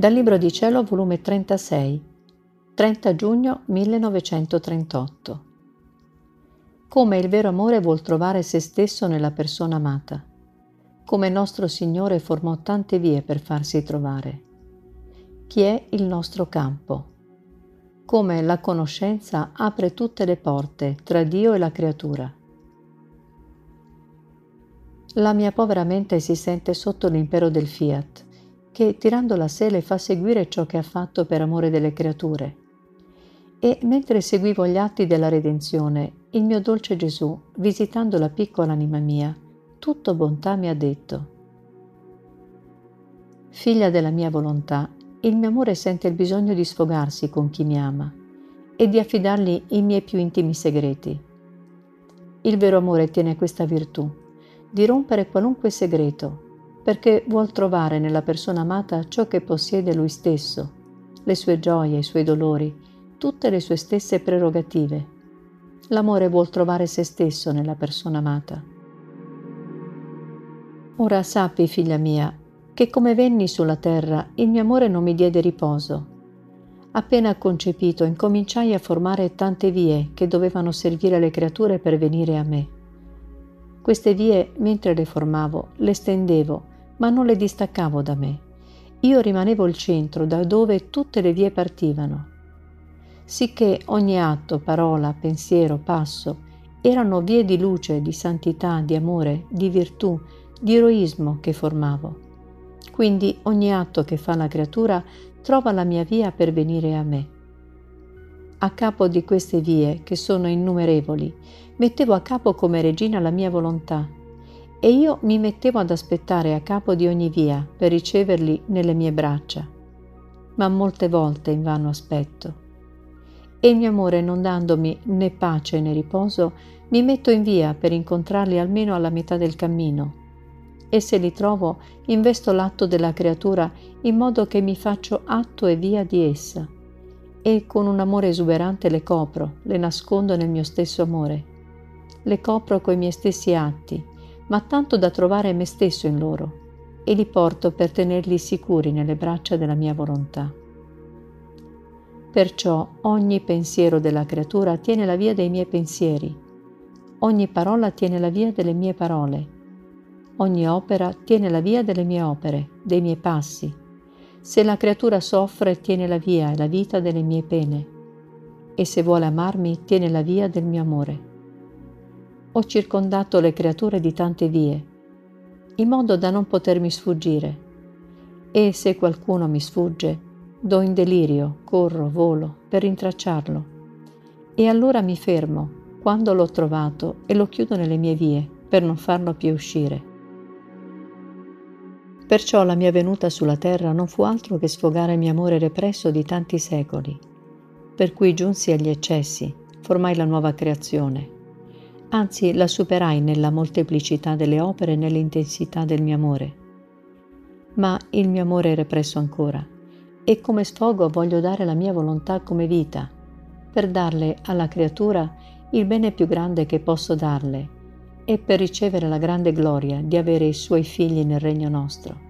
Dal Libro di Cielo, volume 36, 30 giugno 1938. Come il vero amore vuol trovare se stesso nella persona amata. Come nostro Signore formò tante vie per farsi trovare. Chi è il nostro campo? Come la conoscenza apre tutte le porte tra Dio e la creatura. La mia povera mente si sente sotto l'impero del fiat che tirandola a sé fa seguire ciò che ha fatto per amore delle creature. E mentre seguivo gli atti della redenzione, il mio dolce Gesù, visitando la piccola anima mia, tutto bontà mi ha detto, Figlia della mia volontà, il mio amore sente il bisogno di sfogarsi con chi mi ama e di affidargli i miei più intimi segreti. Il vero amore tiene questa virtù, di rompere qualunque segreto, perché vuol trovare nella persona amata ciò che possiede lui stesso, le sue gioie, i suoi dolori, tutte le sue stesse prerogative. L'amore vuol trovare se stesso nella persona amata. Ora sappi, figlia mia, che come venni sulla terra il mio amore non mi diede riposo. Appena concepito incominciai a formare tante vie che dovevano servire alle creature per venire a me. Queste vie, mentre le formavo, le stendevo ma non le distaccavo da me. Io rimanevo il centro da dove tutte le vie partivano. Sicché ogni atto, parola, pensiero, passo erano vie di luce, di santità, di amore, di virtù, di eroismo che formavo. Quindi ogni atto che fa la creatura trova la mia via per venire a me. A capo di queste vie, che sono innumerevoli, mettevo a capo come regina la mia volontà, e io mi mettevo ad aspettare a capo di ogni via per riceverli nelle mie braccia, ma molte volte invano aspetto. E il mio amore non dandomi né pace né riposo, mi metto in via per incontrarli almeno alla metà del cammino. E se li trovo, investo l'atto della creatura in modo che mi faccio atto e via di essa. E con un amore esuberante le copro, le nascondo nel mio stesso amore. Le copro coi miei stessi atti, ma tanto da trovare me stesso in loro, e li porto per tenerli sicuri nelle braccia della mia volontà. Perciò ogni pensiero della creatura tiene la via dei miei pensieri, ogni parola tiene la via delle mie parole, ogni opera tiene la via delle mie opere, dei miei passi. Se la creatura soffre, tiene la via e la vita delle mie pene, e se vuole amarmi, tiene la via del mio amore ho circondato le creature di tante vie, in modo da non potermi sfuggire. E se qualcuno mi sfugge, do in delirio, corro, volo per rintracciarlo. E allora mi fermo quando l'ho trovato e lo chiudo nelle mie vie per non farlo più uscire. Perciò la mia venuta sulla terra non fu altro che sfogare il mio amore represso di tanti secoli, per cui giunsi agli eccessi, formai la nuova creazione anzi la superai nella molteplicità delle opere e nell'intensità del mio amore. Ma il mio amore è represso ancora e come sfogo voglio dare la mia volontà come vita, per darle alla creatura il bene più grande che posso darle e per ricevere la grande gloria di avere i suoi figli nel regno nostro.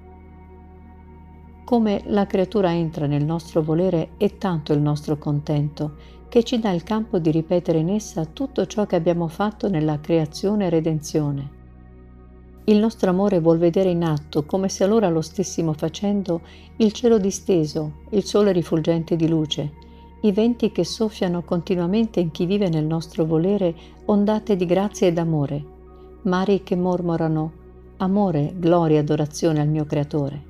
Come la creatura entra nel nostro volere è tanto il nostro contento che ci dà il campo di ripetere in essa tutto ciò che abbiamo fatto nella creazione e redenzione. Il nostro amore vuol vedere in atto, come se allora lo stessimo facendo, il cielo disteso, il sole rifulgente di luce, i venti che soffiano continuamente in chi vive nel nostro volere ondate di grazia ed amore, mari che mormorano amore, gloria, adorazione al mio Creatore.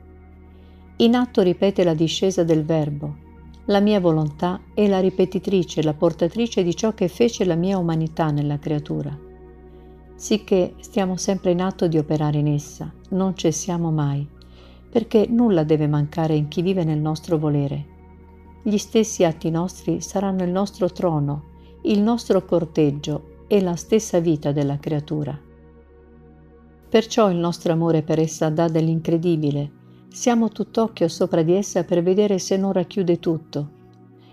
In atto ripete la discesa del Verbo, la mia volontà è la ripetitrice, la portatrice di ciò che fece la mia umanità nella creatura. Sicché stiamo sempre in atto di operare in essa, non cessiamo mai, perché nulla deve mancare in chi vive nel nostro volere. Gli stessi atti nostri saranno il nostro trono, il nostro corteggio e la stessa vita della creatura. Perciò il nostro amore per essa dà dell'incredibile, siamo tutt'occhio sopra di essa per vedere se non racchiude tutto.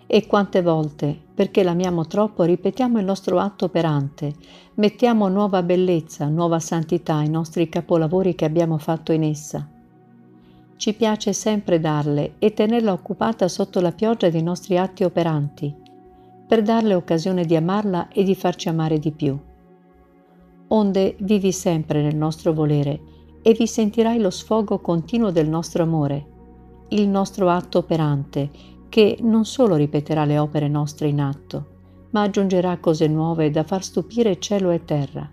E quante volte, perché l'amiamo troppo, ripetiamo il nostro atto operante, mettiamo nuova bellezza, nuova santità ai nostri capolavori che abbiamo fatto in essa. Ci piace sempre darle e tenerla occupata sotto la pioggia dei nostri atti operanti, per darle occasione di amarla e di farci amare di più. Onde vivi sempre nel nostro volere e vi sentirai lo sfogo continuo del nostro amore, il nostro atto operante, che non solo ripeterà le opere nostre in atto, ma aggiungerà cose nuove da far stupire cielo e terra.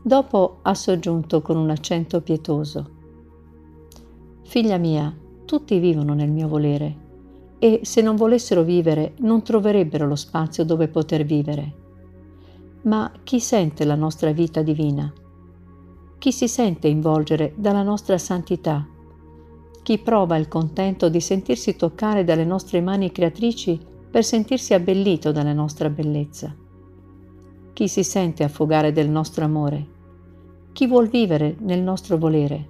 Dopo ha soggiunto con un accento pietoso. Figlia mia, tutti vivono nel mio volere e se non volessero vivere non troverebbero lo spazio dove poter vivere. Ma chi sente la nostra vita divina? Chi si sente involgere dalla nostra santità? Chi prova il contento di sentirsi toccare dalle nostre mani creatrici per sentirsi abbellito dalla nostra bellezza? Chi si sente affogare del nostro amore? Chi vuol vivere nel nostro volere?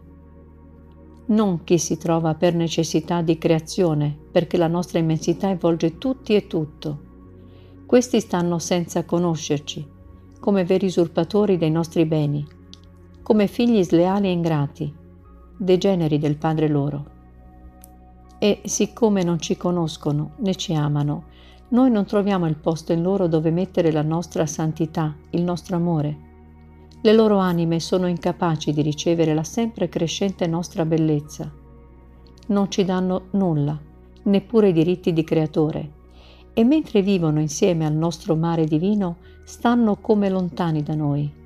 Non chi si trova per necessità di creazione, perché la nostra immensità avvolge tutti e tutto. Questi stanno senza conoscerci, come veri usurpatori dei nostri beni, come figli sleali e ingrati, degeneri del Padre loro. E siccome non ci conoscono né ci amano, noi non troviamo il posto in loro dove mettere la nostra santità, il nostro amore, le loro anime sono incapaci di ricevere la sempre crescente nostra bellezza. Non ci danno nulla, neppure i diritti di creatore, e mentre vivono insieme al nostro mare divino, stanno come lontani da noi.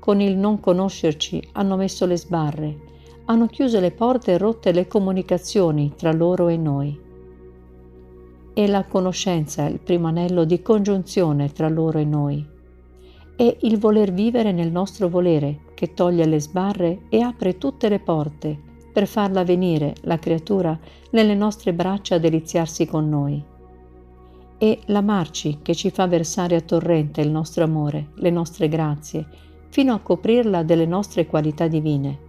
Con il non conoscerci hanno messo le sbarre, hanno chiuso le porte e rotte le comunicazioni tra loro e noi. E la conoscenza è il primo anello di congiunzione tra loro e noi è il voler vivere nel nostro volere che toglie le sbarre e apre tutte le porte per farla venire, la creatura, nelle nostre braccia a deliziarsi con noi. È l'amarci che ci fa versare a torrente il nostro amore, le nostre grazie, fino a coprirla delle nostre qualità divine.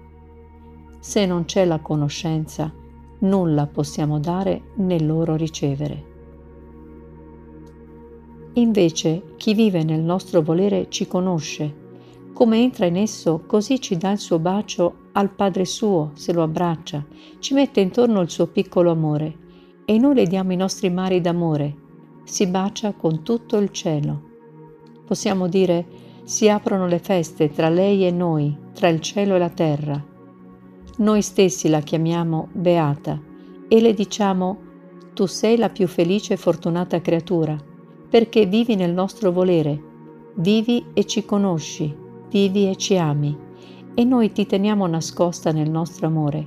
Se non c'è la conoscenza, nulla possiamo dare né loro ricevere. Invece chi vive nel nostro volere ci conosce. Come entra in esso, così ci dà il suo bacio al Padre suo, se lo abbraccia, ci mette intorno il suo piccolo amore e noi le diamo i nostri mari d'amore. Si bacia con tutto il cielo. Possiamo dire si aprono le feste tra lei e noi, tra il cielo e la terra. Noi stessi la chiamiamo Beata e le diciamo tu sei la più felice e fortunata creatura perché vivi nel nostro volere, vivi e ci conosci, vivi e ci ami, e noi ti teniamo nascosta nel nostro amore,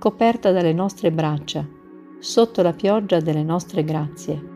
coperta dalle nostre braccia, sotto la pioggia delle nostre grazie.